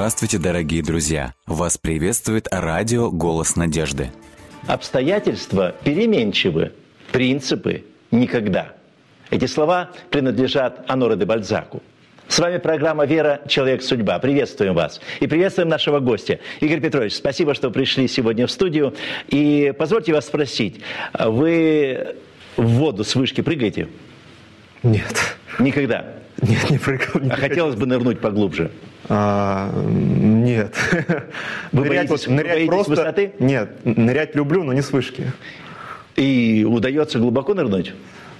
Здравствуйте, дорогие друзья! Вас приветствует радио «Голос надежды». Обстоятельства переменчивы, принципы никогда. Эти слова принадлежат Аноре де Бальзаку. С вами программа «Вера. Человек. Судьба». Приветствуем вас. И приветствуем нашего гостя. Игорь Петрович, спасибо, что пришли сегодня в студию. И позвольте вас спросить, вы в воду с вышки прыгаете? Нет. Никогда? Нет, не прыгал. Не а хотелось бы нырнуть поглубже? А, нет. Вы нырять, боитесь, нырять вы боитесь просто... высоты? Нет, нырять люблю, но не с вышки. И удается глубоко нырнуть?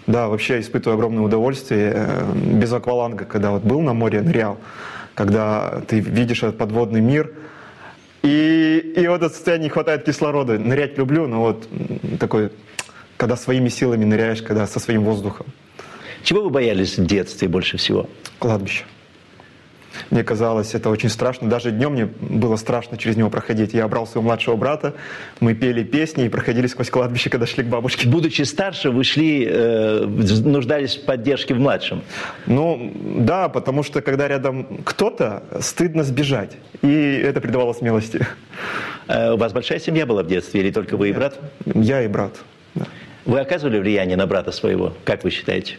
Да, вообще испытываю огромное удовольствие э, без акваланга, когда вот был на море, нырял, когда ты видишь этот подводный мир, и, и вот это состояние не хватает кислорода. Нырять люблю, но вот такой, когда своими силами ныряешь, когда со своим воздухом. Чего вы боялись в детстве больше всего? Кладбище. Мне казалось это очень страшно. Даже днем мне было страшно через него проходить. Я брал своего младшего брата, мы пели песни и проходили сквозь кладбище, когда шли к бабушке. Будучи старше, вы шли, э, нуждались в поддержке в младшем? Ну, да, потому что когда рядом кто-то, стыдно сбежать. И это придавало смелости. Э, у вас большая семья была в детстве или только вы Нет, и брат? Я и брат. Да. Вы оказывали влияние на брата своего, как вы считаете?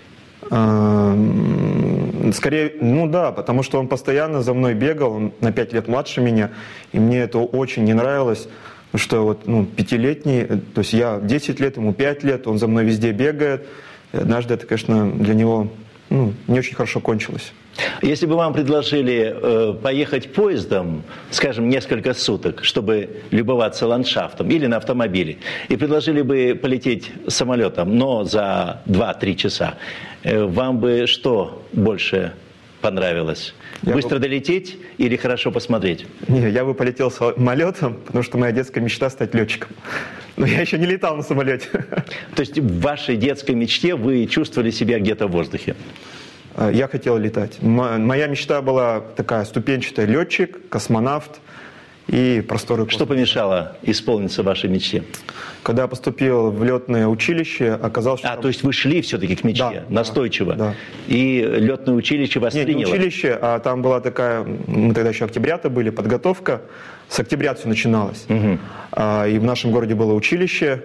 Скорее, ну да, потому что он постоянно за мной бегал, он на пять лет младше меня, и мне это очень не нравилось, что вот, ну, пятилетний, то есть я 10 лет, ему 5 лет, он за мной везде бегает, и однажды это, конечно, для него ну, не очень хорошо кончилось. Если бы вам предложили э, поехать поездом, скажем, несколько суток, чтобы любоваться ландшафтом, или на автомобиле, и предложили бы полететь самолетом, но за 2-3 часа, э, вам бы что больше понравилось? Я Быстро бы... долететь или хорошо посмотреть? Не, я бы полетел самолетом, потому что моя детская мечта стать летчиком. Но я еще не летал на самолете. То есть в вашей детской мечте вы чувствовали себя где-то в воздухе? Э, я хотел летать. Моя мечта была такая ступенчатая летчик, космонавт и просторы Что помешало исполниться вашей мечте? Когда я поступил в летное училище, оказалось, что... А, то есть вы шли все-таки к мечте, да, настойчиво. Да. И летное училище вас Нет, приняло? не училище, а там была такая, мы тогда еще октябрята были, подготовка. С октября все начиналось. Угу. И в нашем городе было училище,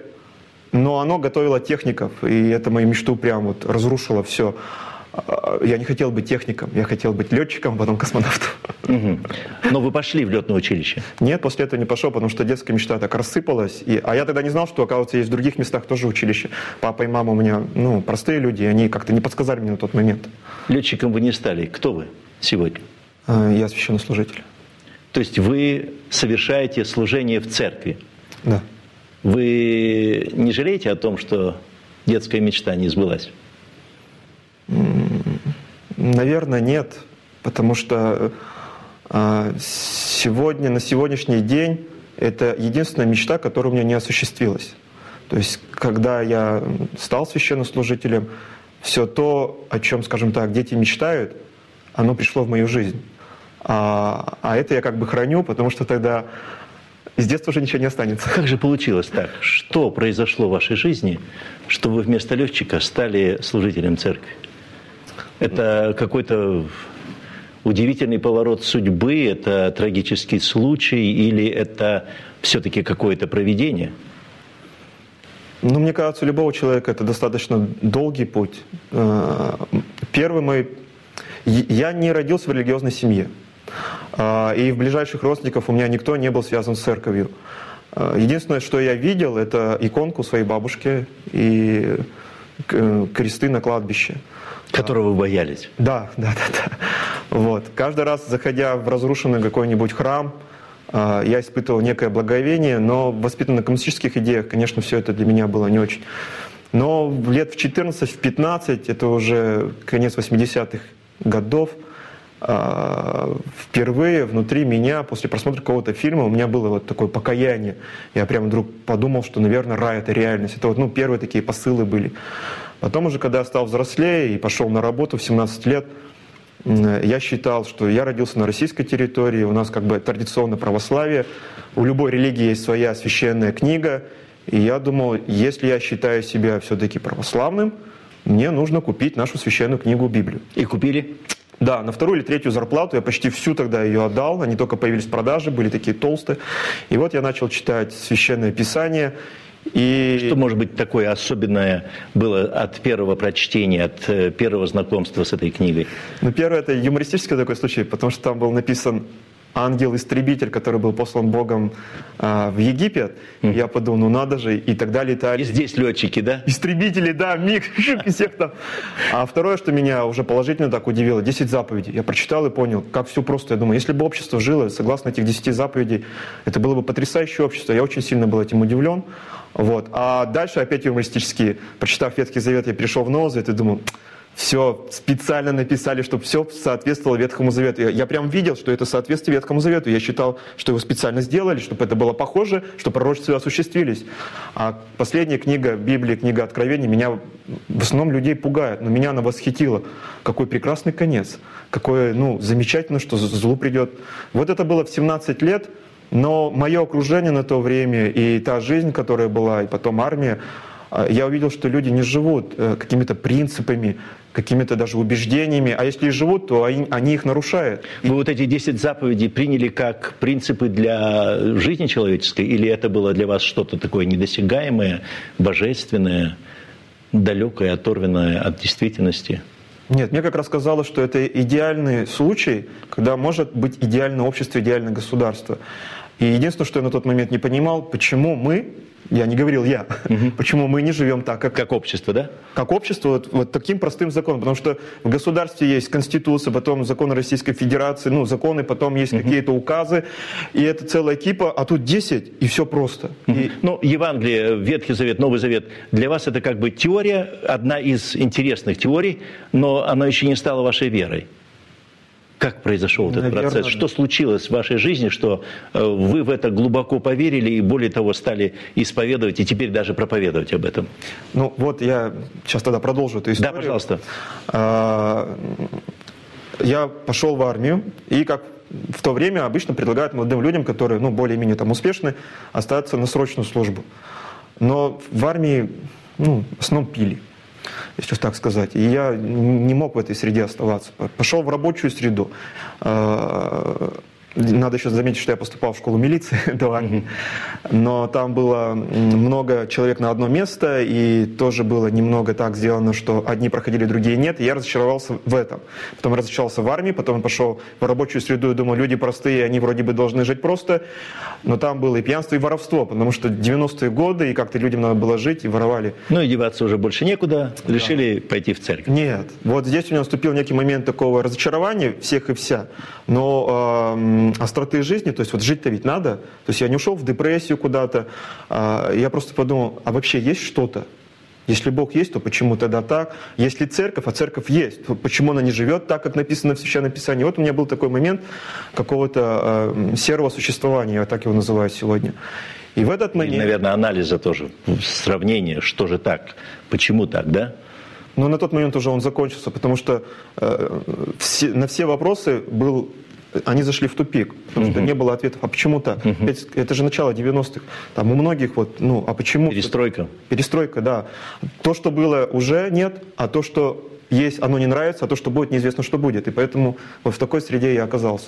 но оно готовило техников, и это мою мечту прям вот разрушило все я не хотел быть техником, я хотел быть летчиком, а потом космонавтом. Угу. Но вы пошли в летное училище? Нет, после этого не пошел, потому что детская мечта так рассыпалась. И, а я тогда не знал, что, оказывается, есть в других местах тоже училище. Папа и мама у меня, ну, простые люди, они как-то не подсказали мне на тот момент. Летчиком вы не стали. Кто вы сегодня? А, я священнослужитель. То есть вы совершаете служение в церкви? Да. Вы не жалеете о том, что детская мечта не сбылась? Наверное, нет, потому что а, сегодня, на сегодняшний день это единственная мечта, которая у меня не осуществилась. То есть, когда я стал священнослужителем, все то, о чем, скажем так, дети мечтают, оно пришло в мою жизнь. А, а это я как бы храню, потому что тогда из детства уже ничего не останется. Как же получилось так? Что произошло в вашей жизни, что вы вместо летчика стали служителем церкви? Это какой-то удивительный поворот судьбы, это трагический случай или это все-таки какое-то проведение? Ну, мне кажется, у любого человека это достаточно долгий путь. Э, первый мой... Я не родился в религиозной семье. Э, и в ближайших родственников у меня никто не был связан с церковью. Э, единственное, что я видел, это иконку своей бабушки и кресты на кладбище. Которого вы боялись? Да, да, да, да. Вот. Каждый раз, заходя в разрушенный какой-нибудь храм, а, я испытывал некое благовение, но воспитан на коммунистических идеях, конечно, все это для меня было не очень. Но лет в 14, в 15, это уже конец 80-х годов, а, впервые внутри меня, после просмотра какого-то фильма, у меня было вот такое покаяние. Я прям вдруг подумал, что, наверное, рай — это реальность. Это вот ну, первые такие посылы были. Потом уже, когда я стал взрослее и пошел на работу в 17 лет, я считал, что я родился на российской территории, у нас как бы традиционно православие, у любой религии есть своя священная книга, и я думал, если я считаю себя все-таки православным, мне нужно купить нашу священную книгу Библию. И купили? Да, на вторую или третью зарплату я почти всю тогда ее отдал. Они только появились в продаже, были такие толстые. И вот я начал читать Священное Писание. И... Что, может быть, такое особенное было от первого прочтения, от э, первого знакомства с этой книгой? Ну, первое – это юмористический такой случай, потому что там был написан ангел-истребитель, который был послан Богом а, в Египет. Mm. Я подумал, ну надо же, и тогда летали. И здесь летчики, да? Истребители, да, миг, и всех там. А второе, что меня уже положительно так удивило, 10 заповедей. Я прочитал и понял, как все просто. Я думаю, если бы общество жило согласно этих 10 заповедей, это было бы потрясающее общество. Я очень сильно был этим удивлен. Вот. А дальше опять юмористически, прочитав Ветхий Завет, я перешел в Новый Завет и думаю, все специально написали, чтобы все соответствовало Ветхому Завету. Я, я прям видел, что это соответствует Ветхому Завету. Я считал, что его специально сделали, чтобы это было похоже, чтобы пророчества осуществились. А последняя книга Библии, книга Откровений, меня в основном людей пугает, но меня она восхитила. Какой прекрасный конец. Какое, ну, замечательно, что злу придет. Вот это было в 17 лет, но мое окружение на то время и та жизнь, которая была, и потом армия, я увидел, что люди не живут э, какими-то принципами, какими-то даже убеждениями, а если и живут, то они, они их нарушают. Вы вот эти 10 заповедей приняли как принципы для жизни человеческой, или это было для вас что-то такое недосягаемое, божественное, далекое, оторванное от действительности? Нет, мне как раз казалось, что это идеальный случай, когда может быть идеальное общество, идеальное государство. И единственное, что я на тот момент не понимал, почему мы я не говорил я. Угу. Почему мы не живем так, как... Как общество, да? Как общество, вот, вот таким простым законом. Потому что в государстве есть Конституция, потом законы Российской Федерации, ну, законы, потом есть угу. какие-то указы, и это целая кипа, а тут 10, и все просто. Угу. И... Ну, Евангелие, Ветхий Завет, Новый Завет, для вас это как бы теория, одна из интересных теорий, но она еще не стала вашей верой. Как произошел этот Наверное, процесс? Что случилось в вашей жизни, что э, вы в это глубоко поверили и более того стали исповедовать и теперь даже проповедовать об этом? Ну вот я сейчас тогда продолжу эту историю. Да, пожалуйста. А, я пошел в армию и как в то время обычно предлагают молодым людям, которые ну, более-менее там успешны, остаться на срочную службу. Но в армии ну, основном пили если так сказать. И я не мог в этой среде оставаться. Пошел в рабочую среду. Надо еще заметить, что я поступал в школу милиции до армии, но там было много человек на одно место, и тоже было немного так сделано, что одни проходили, другие нет, и я разочаровался в этом. Потом разочаровался в армии, потом пошел в рабочую среду и думал, люди простые, они вроде бы должны жить просто, но там было и пьянство, и воровство, потому что 90-е годы, и как-то людям надо было жить, и воровали. Ну и деваться уже больше некуда, решили да. пойти в церковь. Нет, вот здесь у меня наступил некий момент такого разочарования всех и вся, но остроты жизни, то есть вот жить-то ведь надо. То есть я не ушел в депрессию куда-то. А, я просто подумал, а вообще есть что-то? Если Бог есть, то почему тогда так? Если церковь, а церковь есть, то почему она не живет так, как написано в Священном Писании? Вот у меня был такой момент какого-то э, серого существования, я так его называю сегодня. И в этот момент... И, наверное, анализа тоже, сравнение, что же так, почему так, да? Но на тот момент уже он закончился, потому что э, все, на все вопросы был они зашли в тупик, потому что не было ответов, а почему так? Это же начало 90-х. Там у многих вот, ну, а почему? Перестройка. Перестройка, да. То, что было, уже нет, а то, что есть, оно не нравится, а то, что будет, неизвестно, что будет. И поэтому вот в такой среде я оказался.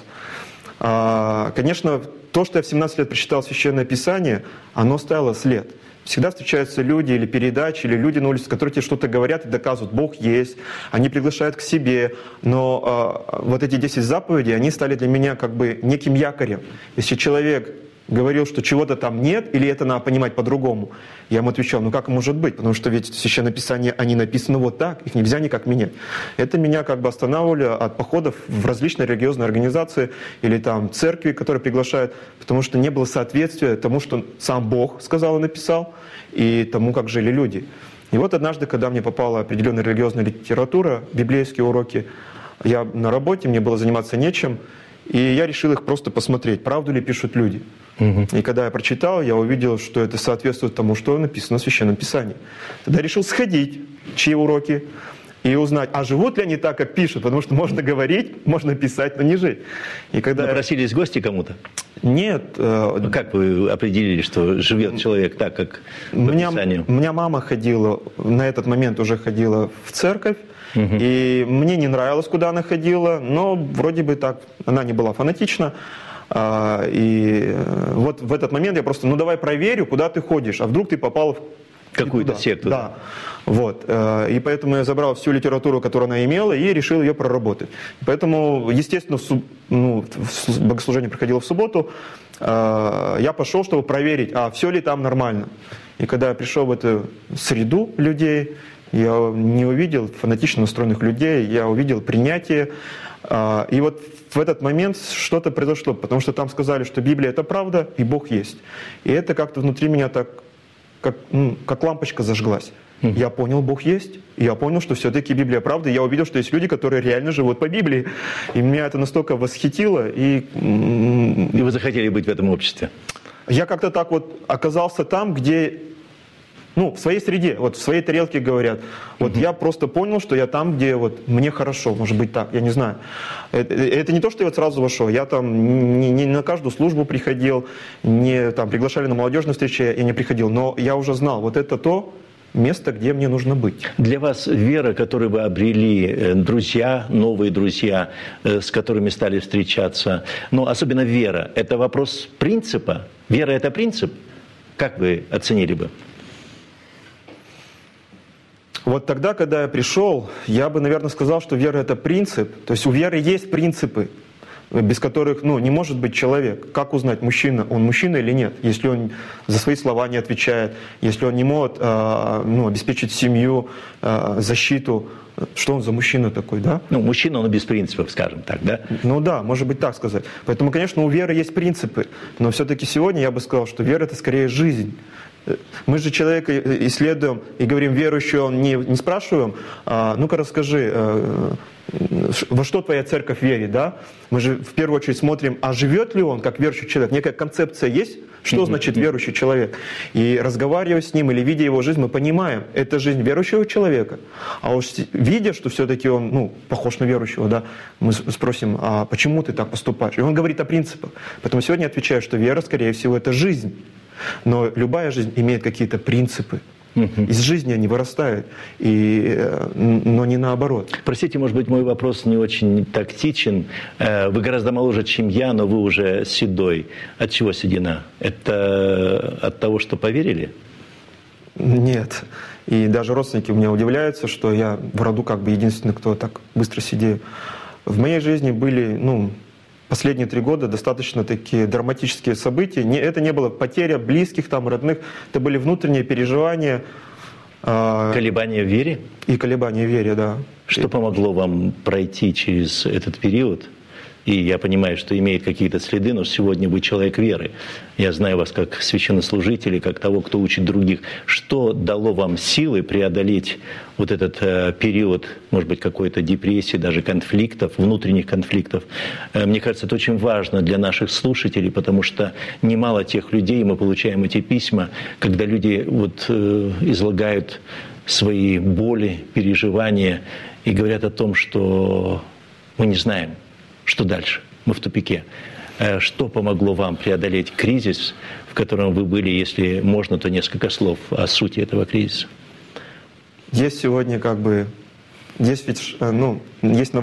А, конечно, то, что я в 17 лет прочитал Священное Писание, оно ставило след. Всегда встречаются люди или передачи, или люди на улице, которые тебе что-то говорят и доказывают, Бог есть, они приглашают к себе. Но э, вот эти 10 заповедей, они стали для меня как бы неким якорем. Если человек говорил, что чего-то там нет, или это надо понимать по-другому. Я ему отвечал, ну как может быть, потому что ведь в Священном Писании они написаны вот так, их нельзя никак менять. Это меня как бы останавливали от походов в различные религиозные организации или там церкви, которые приглашают, потому что не было соответствия тому, что сам Бог сказал и написал, и тому, как жили люди. И вот однажды, когда мне попала определенная религиозная литература, библейские уроки, я на работе, мне было заниматься нечем, и я решил их просто посмотреть, правду ли пишут люди. Угу. И когда я прочитал, я увидел, что это соответствует тому, что написано в Священном Писании. Тогда решил сходить, чьи уроки, и узнать, а живут ли они так, как пишут, потому что можно говорить, можно писать, но не жить. И когда Напросились я... гости кому-то? Нет. Э, ну, как вы определили, что живет человек так, как у меня, У меня мама ходила, на этот момент уже ходила в церковь, угу. и мне не нравилось, куда она ходила, но вроде бы так, она не была фанатична. А, и э, вот в этот момент я просто, ну давай проверю, куда ты ходишь, а вдруг ты попал в какую-то секту. Да. Вот. Э, и поэтому я забрал всю литературу, которую она имела, и решил ее проработать. Поэтому, естественно, ну, богослужение проходило в субботу. Э, я пошел, чтобы проверить, а все ли там нормально. И когда я пришел в эту среду людей, я не увидел фанатично настроенных людей, я увидел принятие. Э, и вот в этот момент что-то произошло, потому что там сказали, что Библия это правда и Бог есть. И это как-то внутри меня так, как, ну, как лампочка зажглась. Я понял, Бог есть. Я понял, что все-таки Библия правда. И я увидел, что есть люди, которые реально живут по Библии. И меня это настолько восхитило. И, и вы захотели быть в этом обществе? Я как-то так вот оказался там, где ну, в своей среде, вот в своей тарелке говорят. Вот угу. я просто понял, что я там, где вот мне хорошо, может быть так, я не знаю. Это, это не то, что я вот сразу вошел, я там не, не на каждую службу приходил, не там приглашали на молодежные встречи, я не приходил, но я уже знал, вот это то, место, где мне нужно быть. Для вас вера, которую вы обрели, э, друзья, новые друзья, э, с которыми стали встречаться, ну, особенно вера, это вопрос принципа? Вера – это принцип? Как вы оценили бы? Вот тогда, когда я пришел, я бы, наверное, сказал, что вера – это принцип. То есть у веры есть принципы без которых ну, не может быть человек. Как узнать, мужчина, он мужчина или нет, если он за свои слова не отвечает, если он не может э, ну, обеспечить семью, э, защиту, что он за мужчина такой, да? Ну, мужчина, он без принципов, скажем так, да? Ну да, может быть так сказать. Поэтому, конечно, у веры есть принципы, но все-таки сегодня я бы сказал, что вера – это скорее жизнь. Мы же человека исследуем и говорим, верующий он, не, не спрашиваем, а, ну-ка расскажи, э, во что твоя церковь верит, да? Мы же в первую очередь смотрим, а живет ли он как верующий человек? Некая концепция есть, что значит верующий человек? И разговаривая с ним или видя его жизнь, мы понимаем, это жизнь верующего человека. А уж видя, что все-таки он ну, похож на верующего, да, мы спросим, а почему ты так поступаешь? И он говорит о принципах. Поэтому сегодня я отвечаю, что вера, скорее всего, это жизнь. Но любая жизнь имеет какие-то принципы. Из жизни они вырастают, и, э, но не наоборот. Простите, может быть, мой вопрос не очень тактичен. Э, вы гораздо моложе, чем я, но вы уже седой. От чего седина? Это от того, что поверили? Нет. И даже родственники у меня удивляются, что я в роду как бы единственный, кто так быстро сидею. В моей жизни были, ну, последние три года достаточно такие драматические события. Не, это не было потеря близких, там, родных, это были внутренние переживания. Э, колебания в вере? И колебания в вере, да. Что помогло вам пройти через этот период? И я понимаю, что имеет какие-то следы, но сегодня вы человек веры. Я знаю вас как священнослужителя, как того, кто учит других. Что дало вам силы преодолеть вот этот э, период, может быть, какой-то депрессии, даже конфликтов, внутренних конфликтов? Э, мне кажется, это очень важно для наших слушателей, потому что немало тех людей, мы получаем эти письма, когда люди вот э, излагают свои боли, переживания и говорят о том, что мы не знаем, что дальше? Мы в тупике. Э, что помогло вам преодолеть кризис, в котором вы были, если можно, то несколько слов о сути этого кризиса? Есть сегодня как бы есть ведь э, ну, есть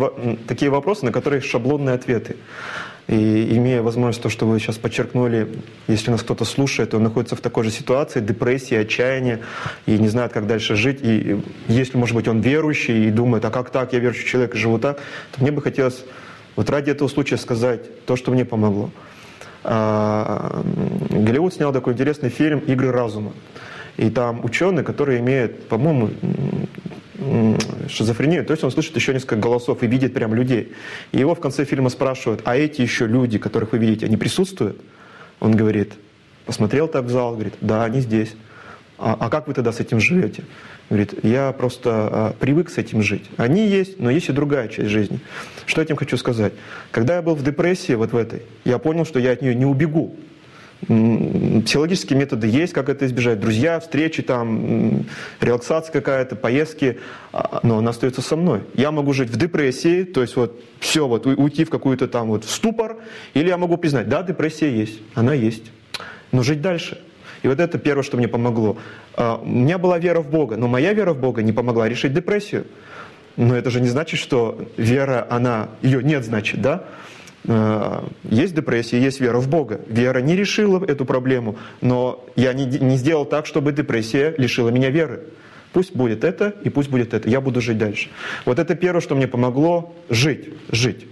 такие вопросы, на которые шаблонные ответы. И имея возможность, то, что вы сейчас подчеркнули, если нас кто-то слушает, он находится в такой же ситуации, депрессии, отчаяния, и не знает, как дальше жить, и если, может быть, он верующий и думает, а как так, я верующий человек и живу так, то мне бы хотелось вот ради этого случая сказать то, что мне помогло. А, Голливуд снял такой интересный фильм «Игры разума». И там ученый, который имеет, по-моему, шизофрению, то есть он слышит еще несколько голосов и видит прям людей. И его в конце фильма спрашивают, а эти еще люди, которых вы видите, они присутствуют? Он говорит, посмотрел так в зал, говорит, да, они здесь. А, а как вы тогда с этим живете? Говорит, я просто а, привык с этим жить. Они есть, но есть и другая часть жизни. Что я этим хочу сказать? Когда я был в депрессии вот в этой, я понял, что я от нее не убегу. Психологические методы есть, как это избежать. Друзья, встречи, там, релаксация какая-то, поездки, а, но она остается со мной. Я могу жить в депрессии, то есть вот все, вот уйти в какую-то там вот в ступор, или я могу признать, да, депрессия есть, она есть, но жить дальше. И вот это первое, что мне помогло. А, у меня была вера в Бога, но моя вера в Бога не помогла решить депрессию. Но это же не значит, что вера, она, ее нет, значит, да? Э, есть депрессия, есть вера в Бога. Вера не решила эту проблему, но я не, не сделал так, чтобы депрессия лишила меня веры. Пусть будет это и пусть будет это. Я буду жить дальше. Вот это первое, что мне помогло жить, жить.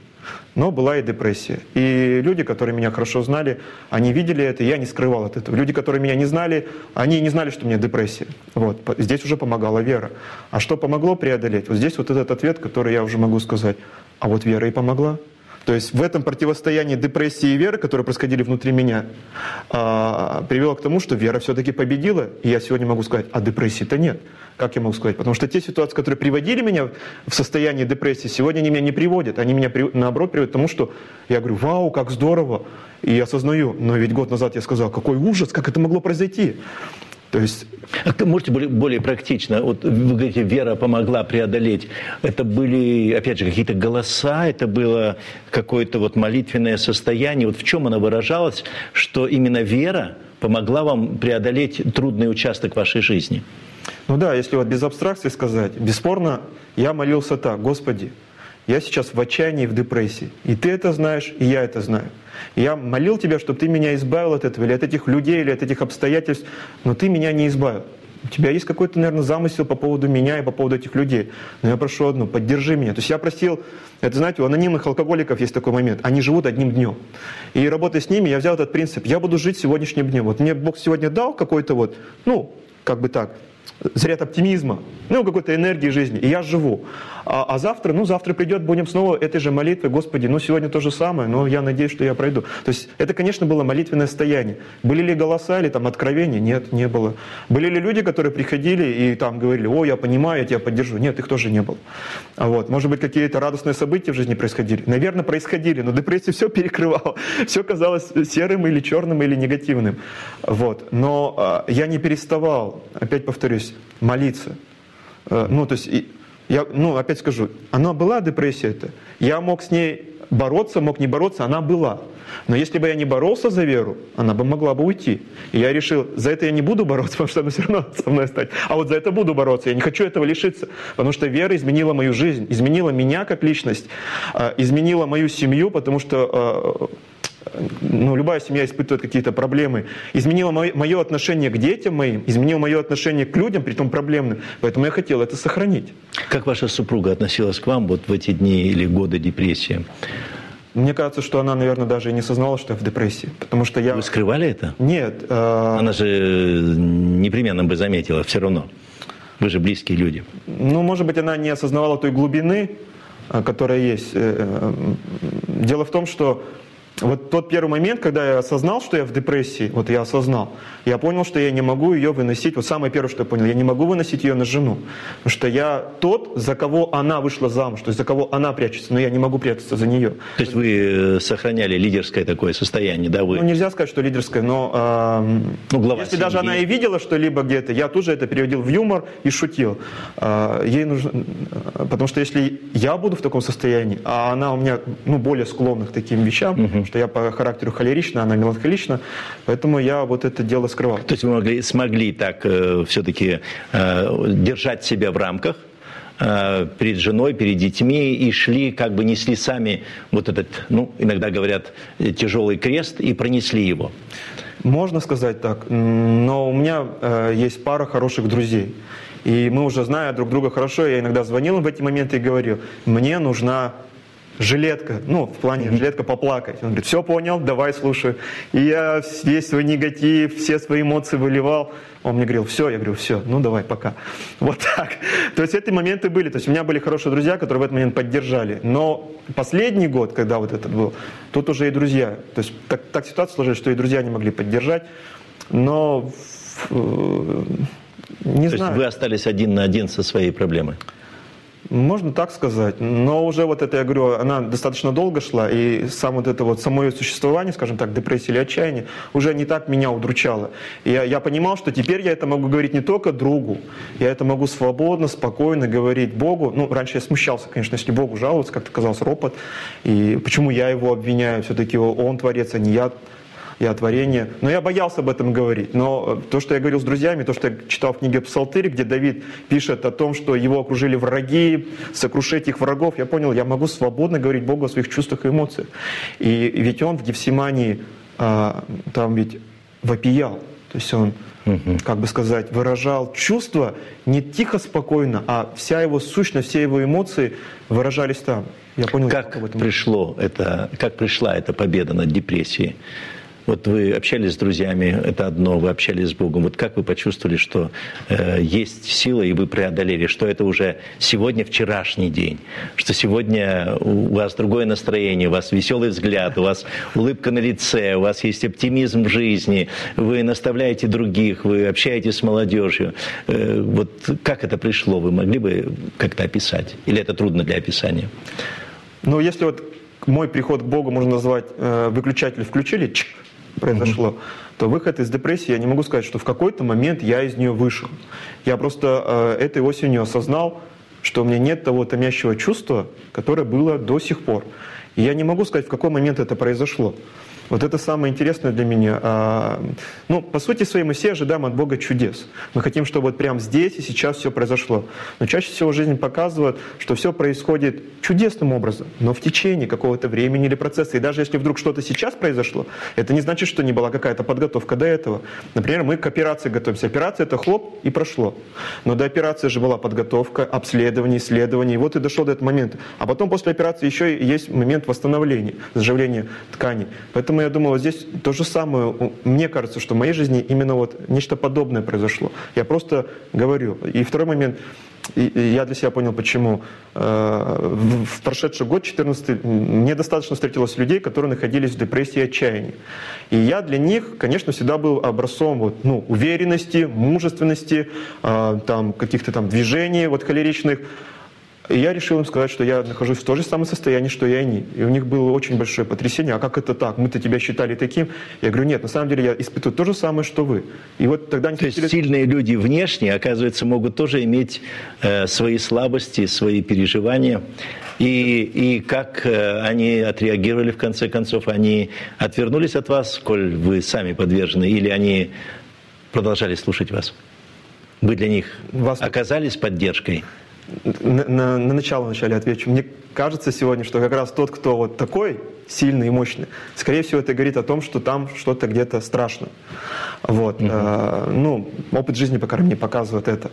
Но была и депрессия. И люди, которые меня хорошо знали, они видели это, и я не скрывал от этого. Люди, которые меня не знали, они не знали, что у меня депрессия. Вот. Здесь уже помогала вера. А что помогло преодолеть? Вот здесь вот этот ответ, который я уже могу сказать. А вот вера и помогла. То есть в этом противостоянии депрессии и веры, которые происходили внутри меня, а, привело к тому, что вера все-таки победила. И я сегодня могу сказать, а депрессии-то нет. Как я могу сказать? Потому что те ситуации, которые приводили меня в состояние депрессии, сегодня они меня не приводят. Они меня, наоборот, приводят к тому, что я говорю, вау, как здорово. И осознаю, но ведь год назад я сказал, какой ужас, как это могло произойти. То есть... А можете более, более практично, вот вы говорите, вера помогла преодолеть. Это были, опять же, какие-то голоса, это было какое-то вот молитвенное состояние. Вот в чем оно выражалось, что именно вера помогла вам преодолеть трудный участок вашей жизни? Ну да, если вот без абстракции сказать, бесспорно, я молился так, Господи, я сейчас в отчаянии, в депрессии. И ты это знаешь, и я это знаю. Я молил тебя, чтобы ты меня избавил от этого, или от этих людей, или от этих обстоятельств, но ты меня не избавил. У тебя есть какой-то, наверное, замысел по поводу меня и по поводу этих людей. Но я прошу одну, поддержи меня. То есть я просил, это знаете, у анонимных алкоголиков есть такой момент, они живут одним днем. И работая с ними, я взял этот принцип, я буду жить сегодняшним днем. Вот мне Бог сегодня дал какой-то вот, ну, как бы так, заряд оптимизма, ну, какой-то энергии жизни, и я живу. А, а завтра, ну, завтра придет, будем снова этой же молитвой, Господи, ну, сегодня то же самое, но я надеюсь, что я пройду. То есть это, конечно, было молитвенное состояние. Были ли голоса или там откровения? Нет, не было. Были ли люди, которые приходили и там говорили, о, я понимаю, я тебя поддержу? Нет, их тоже не было. А вот, может быть, какие-то радостные события в жизни происходили? Наверное, происходили, но депрессия все перекрывала. Все казалось серым или черным или негативным. Вот. Но а, я не переставал, опять повторюсь, молиться. А, ну, то есть я, ну, опять скажу, она была депрессия это. Я мог с ней бороться, мог не бороться, она была. Но если бы я не боролся за веру, она бы могла бы уйти. И я решил, за это я не буду бороться, потому что она все равно со мной стать. А вот за это буду бороться. Я не хочу этого лишиться. Потому что вера изменила мою жизнь, изменила меня как личность, а, изменила мою семью, потому что а, ну, любая семья испытывает какие-то проблемы, изменило мое, отношение к детям моим, изменило мое отношение к людям, при том проблемным. Поэтому я хотел это сохранить. Как ваша супруга относилась к вам вот в эти дни или годы депрессии? Мне кажется, что она, наверное, даже и не сознала, что я в депрессии. Потому что я... Вы скрывали это? Нет. Э... Она же непременно бы заметила все равно. Вы же близкие люди. Ну, может быть, она не осознавала той глубины, э, которая есть. Э, э, дело в том, что вот тот первый момент, когда я осознал, что я в депрессии, вот я осознал, я понял, что я не могу ее выносить. Вот самое первое, что я понял, я не могу выносить ее на жену. Потому что я тот, за кого она вышла замуж, то есть за кого она прячется, но я не могу прятаться за нее. То есть вы э, сохраняли лидерское такое состояние, да? Вы... Ну, нельзя сказать, что лидерское, но э, ну, глава если семьи. даже она и видела что-либо где-то, я тоже это переводил в юмор и шутил. Э, ей нужно, э, потому что если я буду в таком состоянии, а она у меня ну, более склонна к таким вещам, угу что я по характеру холерична, она меланхолична, поэтому я вот это дело скрывал. То есть вы могли, смогли так э, все-таки э, держать себя в рамках, э, перед женой, перед детьми и шли, как бы несли сами вот этот, ну, иногда говорят, тяжелый крест и пронесли его. Можно сказать так, но у меня э, есть пара хороших друзей. И мы уже зная друг друга хорошо, я иногда звонил в эти моменты и говорил, мне нужна жилетка, ну, в плане жилетка поплакать. Он говорит, все понял, давай слушай. И я весь свой негатив, все свои эмоции выливал. Он мне говорил, все, я говорю, все, ну давай, пока. Вот так. То есть эти моменты были. То есть у меня были хорошие друзья, которые в этот момент поддержали. Но последний год, когда вот этот был, тут уже и друзья. То есть так, так ситуация сложилась, что и друзья не могли поддержать. Но э, не То знаю. есть вы остались один на один со своей проблемой? Можно так сказать, но уже вот это, я говорю, она достаточно долго шла, и сам вот это вот, само ее существование, скажем так, депрессия или отчаяние, уже не так меня удручало. Я, я понимал, что теперь я это могу говорить не только другу, я это могу свободно, спокойно говорить Богу. Ну, раньше я смущался, конечно, если Богу жаловаться, как-то казалось ропот, и почему я его обвиняю, все-таки он творец, а не я и о творении. Но я боялся об этом говорить. Но э, то, что я говорил с друзьями, то, что я читал в книге Псалтырь, где Давид пишет о том, что его окружили враги, сокрушить их врагов, я понял, я могу свободно говорить Богу о своих чувствах и эмоциях. И ведь он в Гефсимании а, там ведь вопиял. То есть он, угу. как бы сказать, выражал чувства не тихо, спокойно, а вся его сущность, все его эмоции выражались там. Я понял, как об этом пришло это, как пришла эта победа над депрессией? Вот вы общались с друзьями, это одно, вы общались с Богом. Вот как вы почувствовали, что э, есть сила, и вы преодолели, что это уже сегодня вчерашний день, что сегодня у вас другое настроение, у вас веселый взгляд, у вас улыбка на лице, у вас есть оптимизм в жизни, вы наставляете других, вы общаетесь с молодежью. Э, вот как это пришло, вы могли бы как-то описать? Или это трудно для описания? Ну, если вот мой приход к Богу можно назвать э, выключатель включили, чик, произошло, угу. то выход из депрессии, я не могу сказать, что в какой-то момент я из нее вышел. Я просто э, этой осенью осознал, что у меня нет того томящего чувства, которое было до сих пор. И я не могу сказать, в какой момент это произошло. Вот это самое интересное для меня. А, ну, по сути своей, мы все ожидаем от Бога чудес. Мы хотим, чтобы вот прямо здесь и сейчас все произошло. Но чаще всего жизнь показывает, что все происходит чудесным образом, но в течение какого-то времени или процесса. И даже если вдруг что-то сейчас произошло, это не значит, что не была какая-то подготовка до этого. Например, мы к операции готовимся. Операция – это хлоп и прошло. Но до операции же была подготовка, обследование, исследование. И вот и дошел до этого момента. А потом после операции еще есть момент восстановления, заживления тканей. Поэтому Поэтому я думаю, вот здесь то же самое. Мне кажется, что в моей жизни именно вот нечто подобное произошло. Я просто говорю. И второй момент, и я для себя понял, почему. Э, в прошедший год, 14 мне достаточно встретилось людей, которые находились в депрессии и отчаянии. И я для них, конечно, всегда был образцом вот, ну, уверенности, мужественности, э, там, каких-то там движений вот, холеричных. И я решил им сказать, что я нахожусь в том же самом состоянии, что и они. И у них было очень большое потрясение. А как это так? Мы-то тебя считали таким. Я говорю, нет, на самом деле я испытываю то же самое, что вы. И вот тогда они... То есть сильные люди внешне, оказывается, могут тоже иметь э, свои слабости, свои переживания. И, и как э, они отреагировали в конце концов? Они отвернулись от вас, коль вы сами подвержены, или они продолжали слушать вас? Вы для них вас... оказались поддержкой? На, на, на начало вначале отвечу. Мне кажется сегодня, что как раз тот, кто вот такой сильный и мощный, скорее всего, это говорит о том, что там что-то где-то страшно. Вот. Угу. А, ну, опыт жизни, пока мне показывает это.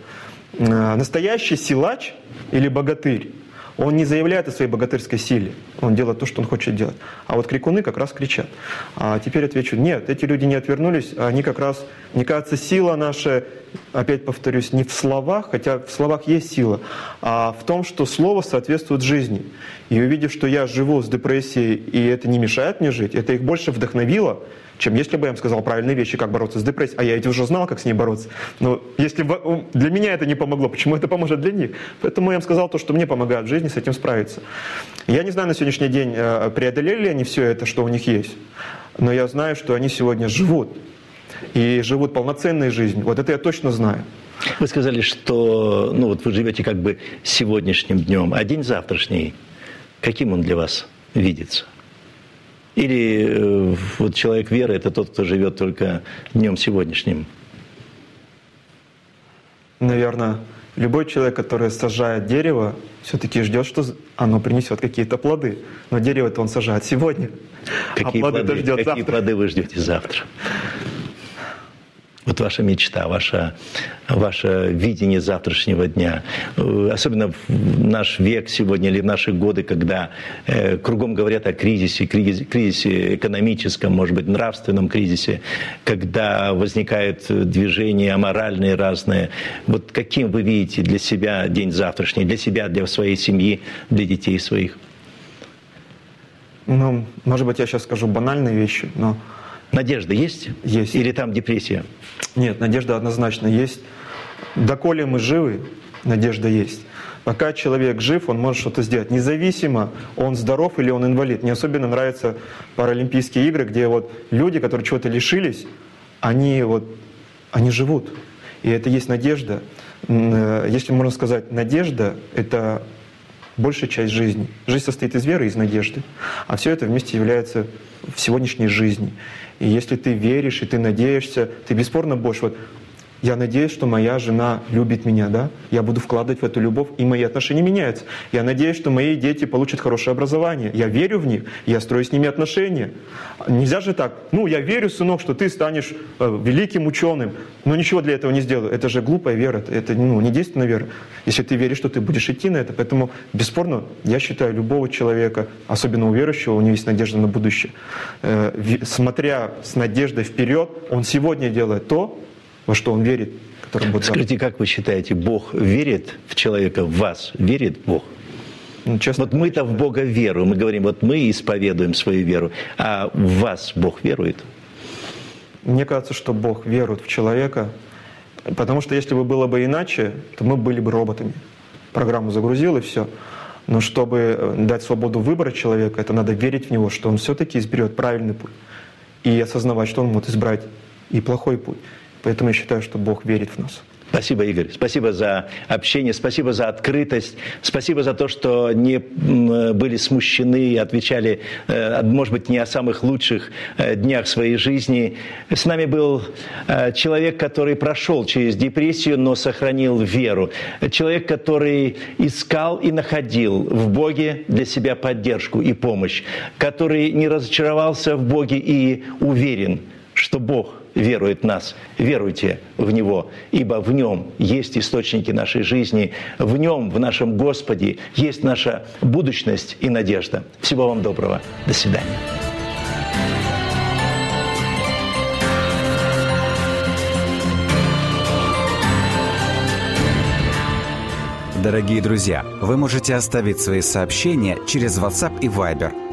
А, настоящий силач или богатырь он не заявляет о своей богатырской силе, он делает то, что он хочет делать. А вот крикуны как раз кричат. А теперь отвечу, нет, эти люди не отвернулись, они как раз, мне кажется, сила наша, опять повторюсь, не в словах, хотя в словах есть сила, а в том, что слово соответствует жизни. И увидев, что я живу с депрессией, и это не мешает мне жить, это их больше вдохновило, чем если бы я им сказал правильные вещи, как бороться с депрессией. А я ведь уже знал, как с ней бороться. Но если бы для меня это не помогло, почему это поможет для них? Поэтому я им сказал то, что мне помогает в жизни с этим справиться. Я не знаю на сегодняшний день, э, преодолели ли они все это, что у них есть. Но я знаю, что они сегодня живут. И живут полноценной жизнью. Вот это я точно знаю. Вы сказали, что ну, вот вы живете как бы сегодняшним днем, а день завтрашний, каким он для вас видится? Или э, вот человек веры – это тот, кто живет только днем сегодняшним? Наверное, любой человек, который сажает дерево, все-таки ждет, что оно принесет какие-то плоды. Но дерево-то он сажает сегодня, а какие а плоды, ждет Какие завтра. плоды вы ждете завтра? Вот ваша мечта, ваше, ваше видение завтрашнего дня. Особенно в наш век сегодня или в наши годы, когда э, кругом говорят о кризисе, кризисе, кризисе экономическом, может быть, нравственном кризисе, когда возникают движения аморальные разные. Вот каким вы видите для себя день завтрашний, для себя, для своей семьи, для детей своих? Ну, может быть, я сейчас скажу банальные вещи, но Надежда есть? Есть. Или там депрессия? Нет, надежда однозначно есть. Доколе мы живы, надежда есть. Пока человек жив, он может что-то сделать. Независимо, он здоров или он инвалид. Мне особенно нравятся Паралимпийские игры, где вот люди, которые чего-то лишились, они вот, они живут. И это есть надежда. Э, если можно сказать, надежда — это большая часть жизни. Жизнь состоит из веры и из надежды. А все это вместе является в сегодняшней жизни. И если ты веришь и ты надеешься, ты бесспорно будешь вот я надеюсь, что моя жена любит меня, да? Я буду вкладывать в эту любовь, и мои отношения меняются. Я надеюсь, что мои дети получат хорошее образование. Я верю в них, я строю с ними отношения. Нельзя же так, ну, я верю, сынок, что ты станешь э, великим ученым, но ничего для этого не сделаю. Это же глупая вера, это ну, не действенная вера. Если ты веришь, что ты будешь идти на это. Поэтому, бесспорно, я считаю, любого человека, особенно у верующего, у него есть надежда на будущее. Э, смотря с надеждой вперед, он сегодня делает то, во что он верит, который будет Скажите, как вы считаете, Бог верит в человека, в вас верит Бог? Ну, честно, вот мы-то в Бога веруем, мы говорим, вот мы исповедуем свою веру, а в вас Бог верует? Мне кажется, что Бог верует в человека, потому что если бы было бы иначе, то мы были бы роботами. Программу загрузил и все. Но чтобы э, дать свободу выбора человека, это надо верить в него, что он все-таки изберет правильный путь. И осознавать, что он может избрать и плохой путь. Поэтому я считаю, что Бог верит в нас. Спасибо, Игорь. Спасибо за общение, спасибо за открытость, спасибо за то, что не были смущены и отвечали, э, может быть, не о самых лучших э, днях своей жизни. С нами был э, человек, который прошел через депрессию, но сохранил веру. Человек, который искал и находил в Боге для себя поддержку и помощь. Который не разочаровался в Боге и уверен, что Бог верует в нас, веруйте в Него, ибо в Нем есть источники нашей жизни, в Нем, в нашем Господе, есть наша будущность и надежда. Всего вам доброго. До свидания. Дорогие друзья, вы можете оставить свои сообщения через WhatsApp и Viber